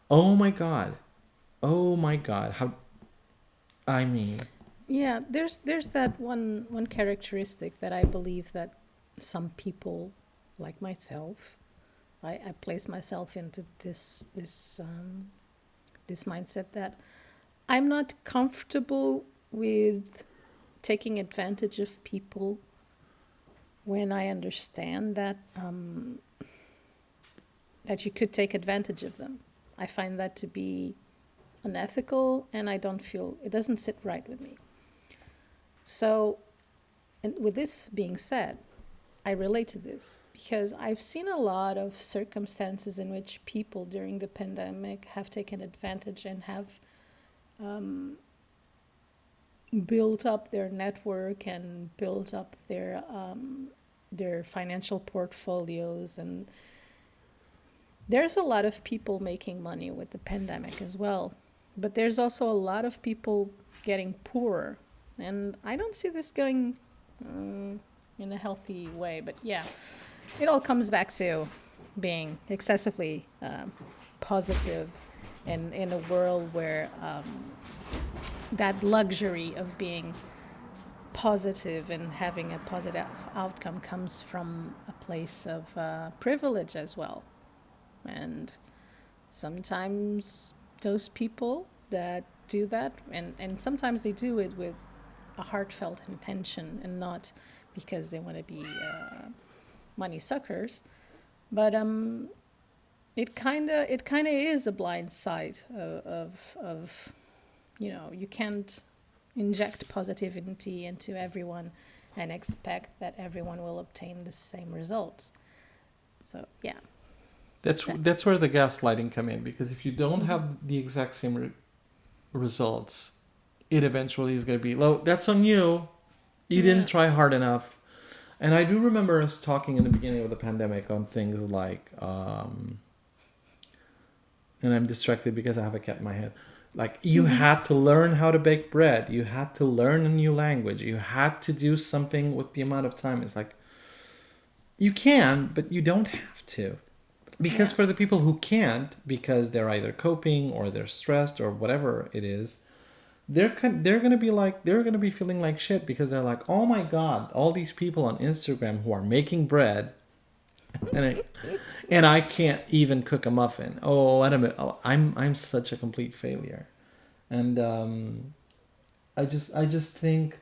Speaker 2: oh my god, oh my god, how. I mean,
Speaker 3: Yeah, there's there's that one one characteristic that I believe that some people, like myself, I, I place myself into this this um, this mindset that I'm not comfortable with taking advantage of people when I understand that um, that you could take advantage of them. I find that to be unethical, and I don't feel it doesn't sit right with me. So, and with this being said, I relate to this because I've seen a lot of circumstances in which people during the pandemic have taken advantage and have um, built up their network and built up their um, their financial portfolios. And there's a lot of people making money with the pandemic as well but there's also a lot of people getting poorer. And i don't see this going um, in a healthy way but yeah it all comes back to being excessively um, positive in, in a world where um, that luxury of being positive and having a positive outcome comes from a place of uh, privilege as well. And sometimes those people that do that, and, and sometimes they do it with a heartfelt intention and not because they want to be uh, money suckers. But um, it kind of it kind of is a blind side of, of, of you know you can't inject positivity into everyone and expect that everyone will obtain the same results so yeah
Speaker 2: That's
Speaker 3: That's-
Speaker 2: that's where the gaslighting come in because if you don't
Speaker 3: Mhm.
Speaker 2: have the exact same re- results, it eventually is going to be low. That's on you. You
Speaker 3: Yeah.
Speaker 2: didn't try hard enough. And I do remember us talking in the beginning of the pandemic on things like, um, and I'm distracted because I have a cat in my head. Like you
Speaker 3: Mhm.
Speaker 2: had to learn how to bake bread. You had to learn a new language. You had to do something with the amount of time. It's like you can, but you don't have to. Because
Speaker 3: Yeah.
Speaker 2: for the people who can't, because they're either coping or they're stressed or whatever it is, they're they're gonna be like they're gonna be feeling like shit because they're like, oh my god, all these people on Instagram who are making bread, and I, and I can't even cook a muffin. Oh, I don't, oh, I'm I'm such a complete failure, and um, I just I just think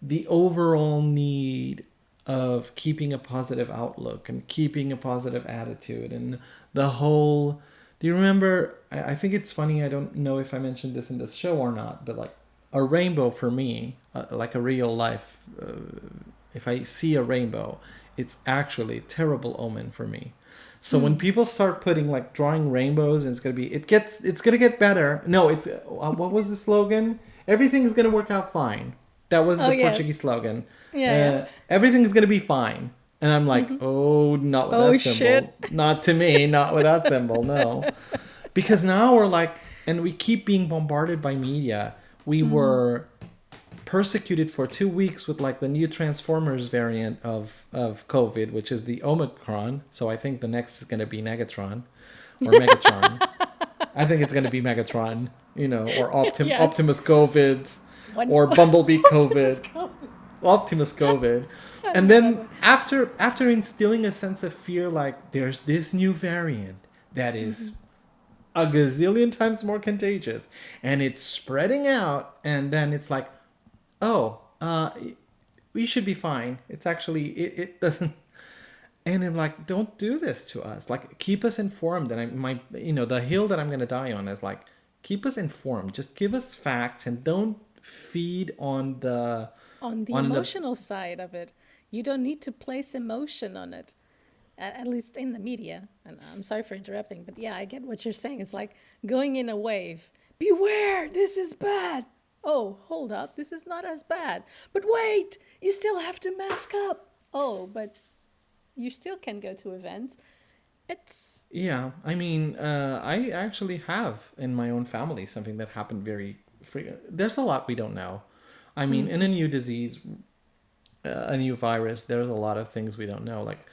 Speaker 2: the overall need of keeping a positive outlook and keeping a positive attitude and the whole do you remember I, I think it's funny i don't know if i mentioned this in this show or not but like a rainbow for me uh, like a real life uh, if i see a rainbow it's actually a terrible omen for me so when people start putting like drawing rainbows and it's gonna be it gets it's gonna get better no it's uh, what was the slogan everything is gonna work out fine that was
Speaker 3: Oh,
Speaker 2: the
Speaker 3: yes.
Speaker 2: portuguese slogan
Speaker 3: yeah,
Speaker 2: uh, everything's gonna be fine. And I'm like, oh, not with
Speaker 3: Oh,
Speaker 2: that symbol.
Speaker 3: shit.
Speaker 2: Not to me, not with that symbol, no. Because now we're like, and we keep being bombarded by media. We
Speaker 3: Mm-hmm.
Speaker 2: were persecuted for two weeks with like the new Transformers variant of of COVID, which is the Omicron. So I think the next is gonna be Negatron or Megatron. I think it's gonna be Megatron, you know, or Optim-
Speaker 3: Yes.
Speaker 2: Optimus COVID
Speaker 3: Once-
Speaker 2: or Bumblebee
Speaker 3: Optimus
Speaker 2: COVID. Optimus COVID. And then after after instilling a sense of fear, like there's this new variant that is a gazillion times more contagious, and it's spreading out, and then it's like, oh, uh, we should be fine. It's actually it, it doesn't. And I'm like, don't do this to us. Like, keep us informed. And I, my, you know, the hill that I'm gonna die on is like, keep us informed. Just give us facts and don't feed on the
Speaker 3: on the
Speaker 2: on the-
Speaker 3: emotional side of it you don't need to place emotion on it at, at least in the media and i'm sorry for interrupting but yeah i get what you're saying it's like going in a wave beware this is bad oh hold up this is not as bad but wait you still have to mask up oh but you still can go to events it's
Speaker 2: Yeah, I mean, uh, I actually have in my own family something that happened very free. There's a lot we don't know. I mean, in a new disease, uh, a new virus, there's a lot of things we don't know. Like,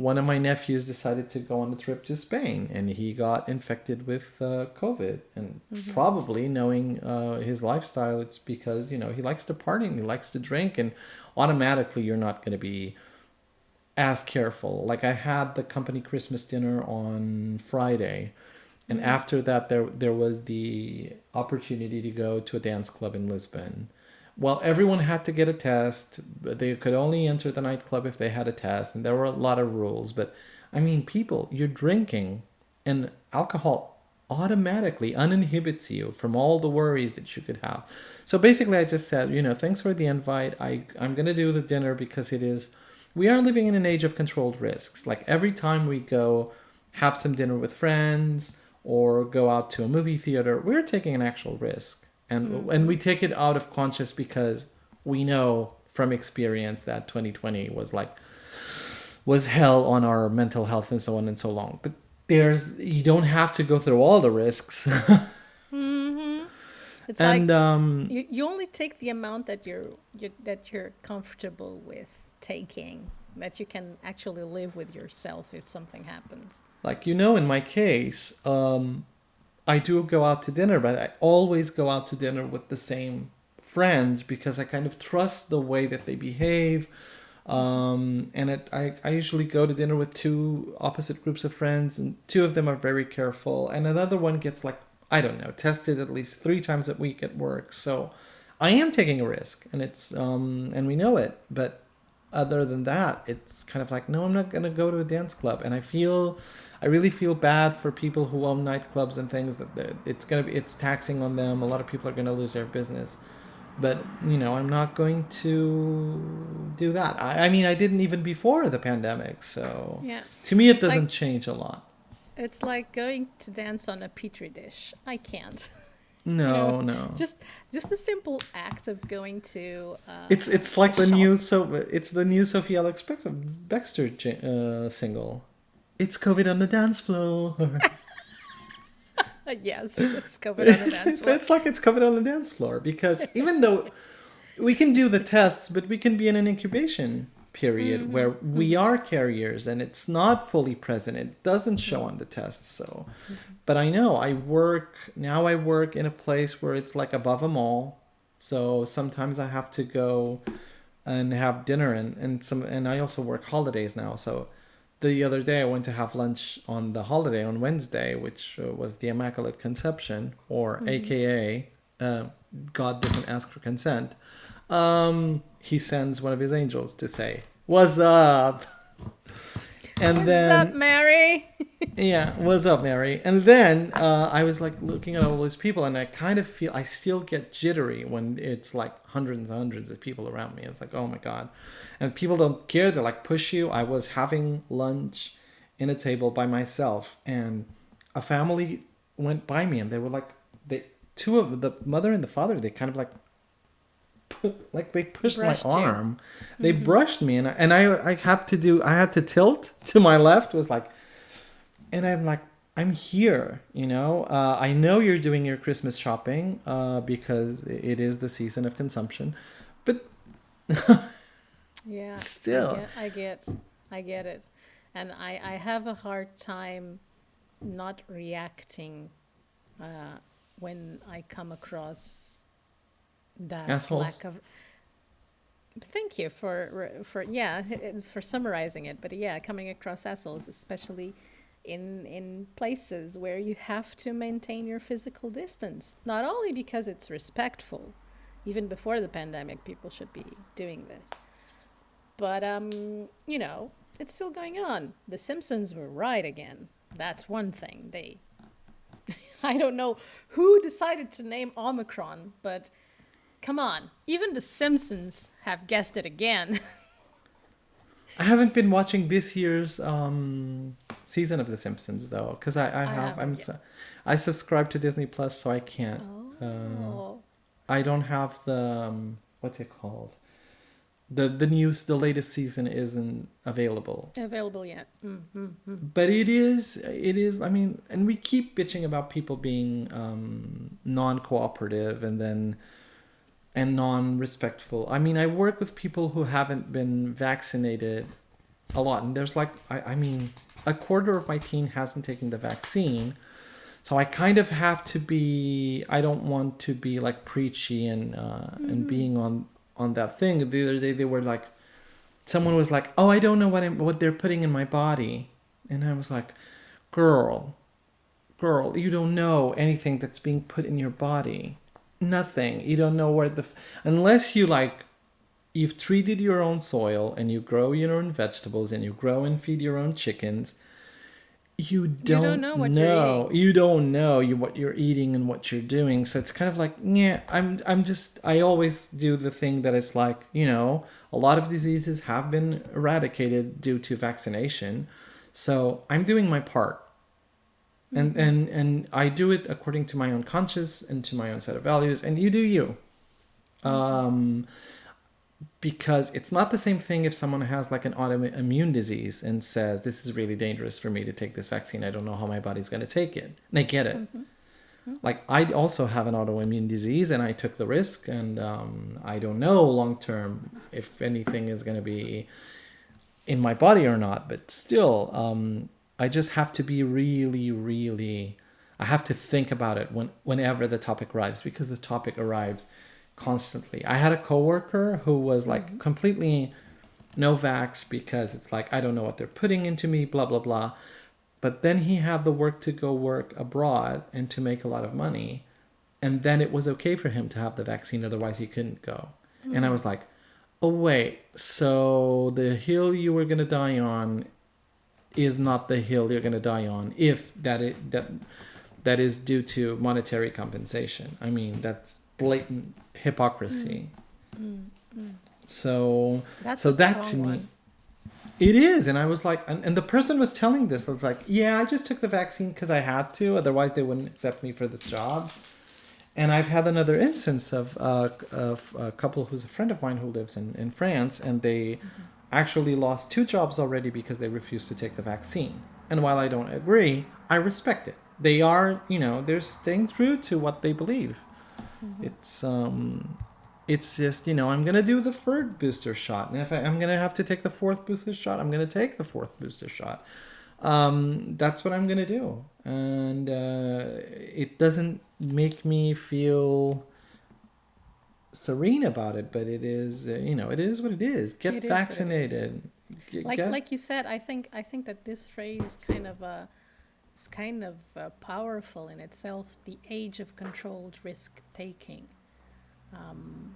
Speaker 2: one of my nephews decided to go on a trip to Spain, and he got infected with uh, COVID. And probably knowing uh, his lifestyle, it's because you know he likes to party and he likes to drink, and automatically you're not going to be as careful. Like I had the company Christmas dinner on Friday, And after that, there there was the opportunity to go to a dance club in Lisbon. Well, everyone had to get a test. They could only enter the nightclub if they had a test, and there were a lot of rules. But I mean, people, you're drinking, and alcohol automatically uninhibits you from all the worries that you could have. So basically, I just said, you know, thanks for the invite. I I'm gonna do the dinner because it is. We are living in an age of controlled risks. Like every time we go have some dinner with friends or go out to a movie theater, we're taking an actual risk. And and we take it out of conscious because we know from experience that 2020 was like was hell on our mental health and so on and so long. But there's you don't have to go through all the risks.
Speaker 3: It's
Speaker 2: and
Speaker 3: like
Speaker 2: um
Speaker 3: you, you only take the amount that you're you, that you're comfortable with taking, that you can actually live with yourself if something happens.
Speaker 2: like you know in my case um i do go out to dinner but i always go out to dinner with the same friends because i kind of trust the way that they behave. Um and it, I, I usually go to dinner with two opposite groups of friends and two of them are very careful and another one gets like i don't know tested at least three times a week at work. So i am taking a risk and it's um and we know it but other than that, it's kind of like, no, I'm not gonna go to a dance club, and I feel, I really feel bad for people who own nightclubs and things that it's gonna be, it's taxing on them. A lot of people are gonna lose their business, but you know, I'm not going to do that. I, I mean, I didn't even before the pandemic, so
Speaker 3: Yeah.
Speaker 2: to me, it doesn't change a lot.
Speaker 3: It's like going to dance on a petri dish. I can't.
Speaker 2: No,
Speaker 3: know,
Speaker 2: no.
Speaker 3: Just just the simple act of going to uh,
Speaker 2: It's it's like the
Speaker 3: shop.
Speaker 2: new so it's the new Sophie Ellis-Bextor uh, single. It's COVID on the dance floor.
Speaker 3: yes, it's covered on the dance floor.
Speaker 2: it's like it's covered on the dance floor because even though we can do the tests, but we can be in an incubation period
Speaker 3: Mm-hmm.
Speaker 2: where we are carriers and it's not fully present. It doesn't show on the test So,
Speaker 3: Mm-hmm.
Speaker 2: but I know I work now. I work in a place where it's like above a mall. So sometimes I have to go and have dinner and, and some and I also work holidays now. So the other day I went to have lunch on the holiday on Wednesday, which uh, was the Immaculate Conception, or AKA uh, God doesn't ask for consent. Um, he sends one of his angels to say, "What's up?" And
Speaker 3: What's
Speaker 2: then
Speaker 3: up, Mary?
Speaker 2: yeah, what's up, Mary? And then uh, I was like looking at all these people, and I kind of feel I still get jittery when it's like hundreds and hundreds of people around me. It's like, oh my god, and people don't care. They like push you. I was having lunch in a table by myself, and a family went by me, and they were like, they two of the mother and the father, they kind of like. Like they pushed
Speaker 3: Brushed
Speaker 2: my
Speaker 3: you.
Speaker 2: arm, they brushed me, and I, and I I had to do I had to tilt to my left was like and I'm like, I'm here, you know. Uh, I know you're doing your Christmas shopping uh, because it is the season of consumption, but
Speaker 3: Yeah.
Speaker 2: Still.
Speaker 3: I get, I get, I get it, and I I have a hard time not reacting uh, when I come across that
Speaker 2: Assholes.
Speaker 3: lack of. Thank you for for yeah for summarizing it, but yeah, coming across assholes, especially in in places where you have to maintain your physical distance, not only because it's respectful, even before the pandemic, people should be doing this. But um, you know, it's still going on. The Simpsons were right again. That's one thing. They I don't know who decided to name Omicron, but come on. Even the Simpsons have guessed it again.
Speaker 2: I haven't been watching this year's um, season of The Simpsons though, because I, I have
Speaker 3: haven't
Speaker 2: I'm su- I subscribe to Disney Plus, so I can't. Uh,
Speaker 3: oh.
Speaker 2: I don't have the um, what's it called. The the news the latest season isn't available.
Speaker 3: Available yet. Mm-hmm.
Speaker 2: but it is it is i mean and we keep bitching about people being um, non-cooperative and then and non-respectful. I mean i work with people who haven't been vaccinated a lot and there's like i, I mean a quarter of my team hasn't taken the vaccine so i kind of have to be i don't want to be like preachy and uh, and being on on that thing. The other day they were like someone was like, "Oh, I don't know what I'm, what they're putting in my body," and I was like, "Girl, girl, you don't know anything that's being put in your body. Nothing. You don't know where the f- unless you like you've treated your own soil and you grow your own vegetables and you grow and feed your own chickens. You don't,
Speaker 3: don't know what you're
Speaker 2: know. You don't know you what you're eating and what you're doing. So it's kind of like, yeah, I'm I'm just I always do the thing that it's like, you know, a lot of diseases have been eradicated due to vaccination. So I'm doing my part and and and I do it according to my own conscience and to my own set of values, and you do you. Um, because it's not the same thing if someone has like an autoimmune disease and says this is really dangerous for me to take this vaccine. I don't know how my body's going to take it. And I get it. Like I also have an autoimmune disease, and I took the risk, and um, I don't know long term if anything is going to be in my body or not. But still, um, I just have to be really, really. I have to think about it when whenever the topic arrives because the topic arrives constantly. I had a coworker who was like mm-hmm. completely no vax because it's like I don't know what they're putting into me, blah blah blah. But then he had the work to go work abroad and to make a lot of money. And then it was okay for him to have the vaccine, otherwise he couldn't go. And I mm-hmm. was like, oh wait, so the hill you were gonna die on is not the hill you're gonna die on if that it that that is due to monetary compensation. I mean that's blatant hypocrisy. Mm. Mm, mm. So
Speaker 3: That's
Speaker 2: so that to me
Speaker 3: one.
Speaker 2: it is and i was like and, and the person was telling this i was like yeah i just took the vaccine because i had to otherwise they wouldn't accept me for this job and i've had another instance of, uh, of a couple who's a friend of mine who lives in, in france and they mm-hmm. Actually lost two jobs already because they refused to take the vaccine. And while i don't agree i respect it. They are you know they're staying true to what they believe. It's um it's just you know i'm gonna do the third booster shot. And if I, i'm gonna have to take the fourth booster shot i'm gonna take the fourth booster shot. Um that's what i'm gonna do. And uh it doesn't make me feel serene about it but it is uh, you know it is what it is get
Speaker 3: It is it is.
Speaker 2: vaccinated G-
Speaker 3: like
Speaker 2: get-
Speaker 3: like you said i think i think that this phrase kind of uh is kind of uh, powerful in itself the age of controlled risk taking um,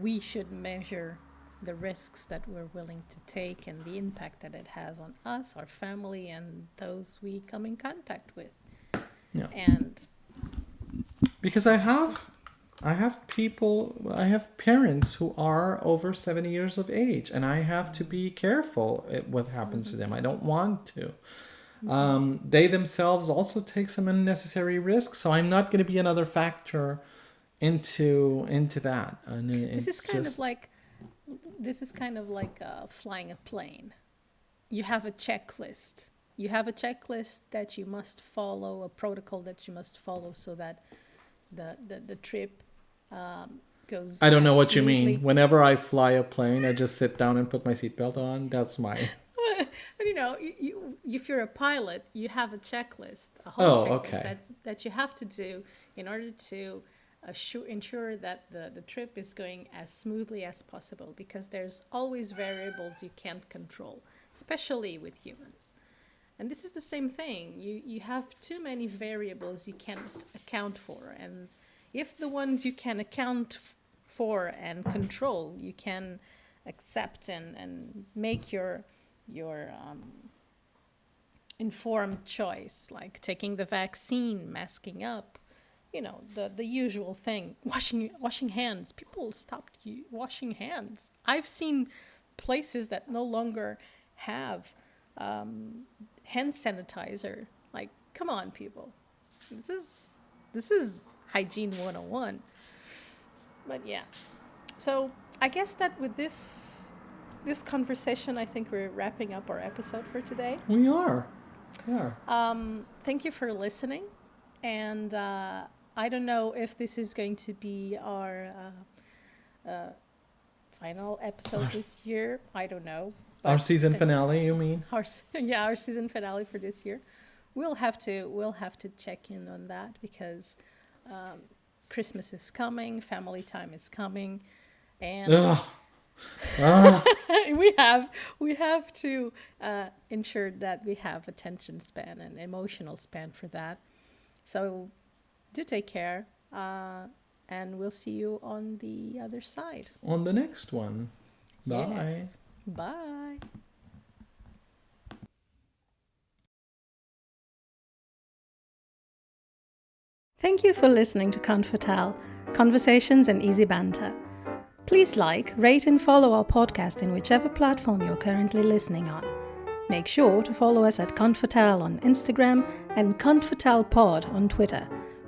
Speaker 3: we should measure the risks that we're willing to take and the impact that it has on us our family and those we come in contact with
Speaker 2: Yeah.
Speaker 3: and
Speaker 2: because I have I have people I have parents who are over 70 years of age and I have to be careful at what happens to them. I don't want to. Um, they themselves also take some unnecessary risks, so I'm not going to be another factor into into that. And
Speaker 3: this is kind
Speaker 2: just-
Speaker 3: of like this is kind of like uh, flying a plane you have a checklist you have a checklist that you must follow a protocol that you must follow so that the the, the trip um, goes
Speaker 2: I don't know what you mean. Whenever I fly a plane, I just sit down and put my seatbelt on. That's my
Speaker 3: but you know you, you, if you're a pilot you have a checklist a whole
Speaker 2: Oh,
Speaker 3: checklist
Speaker 2: okay.
Speaker 3: that, that you have to do in order to assure, ensure that the, the trip is going as smoothly as possible because there's always variables you can't control especially with humans and this is the same thing you, you have too many variables you can't account for and if the ones you can account f- for and control you can accept and, and make your your um, informed choice, like taking the vaccine, masking up, you know, the, the usual thing. Washing washing hands. People stopped washing hands. I've seen places that no longer have um, hand sanitizer. Like, come on, people. This is this is hygiene 101. But yeah. So I guess that with this this conversation, I think we're wrapping up our episode for today.
Speaker 2: we are. Yeah.
Speaker 3: Um, thank you for listening, and uh, I don't know if this is going to be our uh, uh, final episode this year. I don't know.
Speaker 2: Our season
Speaker 3: si-
Speaker 2: finale, you mean?
Speaker 3: Our, yeah, our season finale for this year. We'll have to we'll have to check in on that because um, Christmas is coming, family time is coming, and
Speaker 2: Ugh. Ah,
Speaker 3: we have we have to uh, ensure that we have attention span and emotional span for that. So do take care, uh, and we'll see you on the other side.
Speaker 2: on the next one. Bye.
Speaker 3: Yes. Bye. Thank you for listening to Confatal, Conversations and Easy Banter. Please like, rate, and follow our podcast in whichever platform you're currently listening on. Make sure to follow us at Confatal on Instagram and Confatal Pod on Twitter